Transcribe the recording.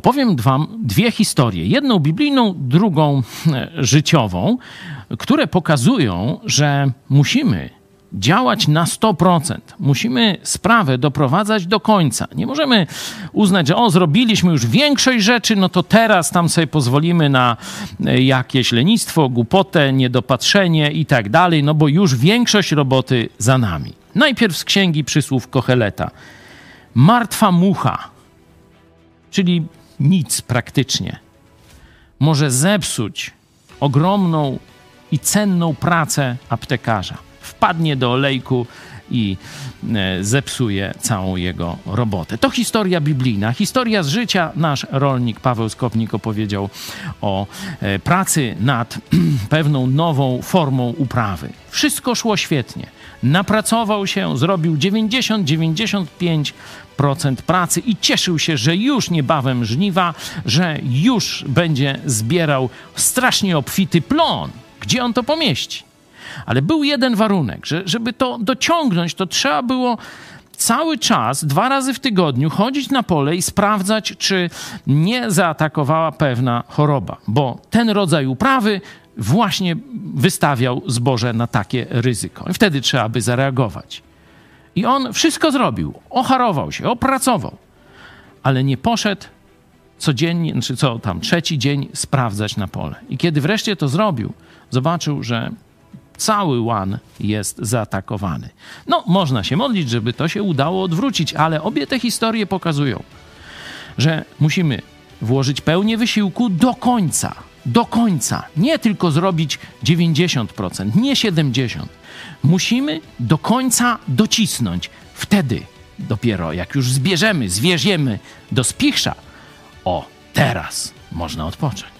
opowiem wam dwie historie. Jedną biblijną, drugą e, życiową, które pokazują, że musimy działać na 100%. Musimy sprawę doprowadzać do końca. Nie możemy uznać, że o, zrobiliśmy już większość rzeczy, no to teraz tam sobie pozwolimy na e, jakieś lenistwo, głupotę, niedopatrzenie i tak dalej, no bo już większość roboty za nami. Najpierw z księgi przysłów Kocheleta. Martwa mucha, czyli nic praktycznie, może zepsuć ogromną i cenną pracę aptekarza. Wpadnie do olejku i e, zepsuje całą jego robotę. To historia biblijna, historia z życia. Nasz rolnik Paweł Skopnik opowiedział o e, pracy nad pewną nową formą uprawy. Wszystko szło świetnie. Napracował się, zrobił 90-95% pracy i cieszył się, że już niebawem żniwa, że już będzie zbierał strasznie obfity plon. Gdzie on to pomieści? Ale był jeden warunek, że żeby to dociągnąć, to trzeba było cały czas, dwa razy w tygodniu chodzić na pole i sprawdzać, czy nie zaatakowała pewna choroba, bo ten rodzaj uprawy właśnie wystawiał zboże na takie ryzyko. I wtedy trzeba by zareagować. I on wszystko zrobił, ocharował się, opracował, ale nie poszedł codziennie, znaczy co tam, trzeci dzień sprawdzać na pole. I kiedy wreszcie to zrobił, zobaczył, że cały łan jest zaatakowany. No, można się modlić, żeby to się udało odwrócić, ale obie te historie pokazują, że musimy włożyć pełnię wysiłku do końca. Do końca. Nie tylko zrobić 90%, nie 70%. Musimy do końca docisnąć. Wtedy dopiero, jak już zbierzemy, zwierziemy do spichrza, o, teraz można odpocząć.